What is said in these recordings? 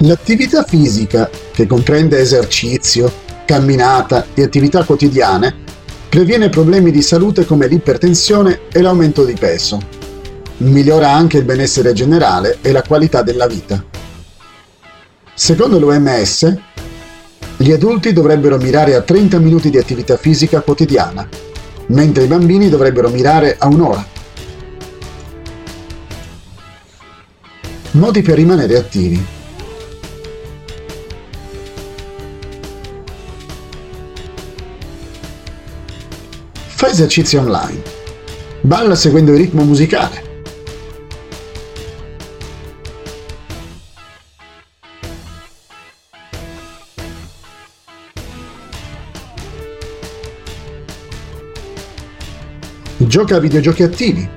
L'attività fisica, che comprende esercizio, camminata e attività quotidiane, previene problemi di salute come l'ipertensione e l'aumento di peso. Migliora anche il benessere generale e la qualità della vita. Secondo l'OMS, gli adulti dovrebbero mirare a 30 minuti di attività fisica quotidiana, mentre i bambini dovrebbero mirare a un'ora. Modi per rimanere attivi. Fa esercizi online. Balla seguendo il ritmo musicale. Gioca a videogiochi attivi.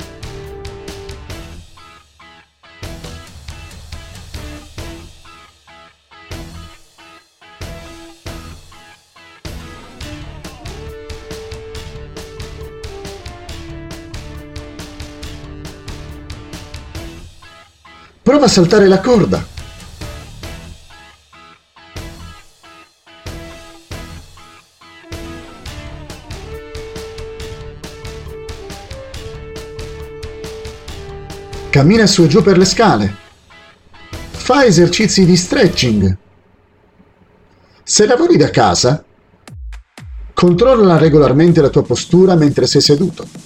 Prova a saltare la corda. Cammina su e giù per le scale. Fa esercizi di stretching. Se lavori da casa, controlla regolarmente la tua postura mentre sei seduto.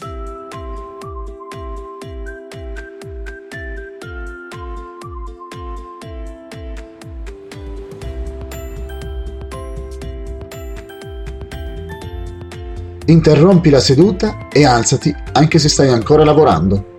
Interrompi la seduta e alzati anche se stai ancora lavorando.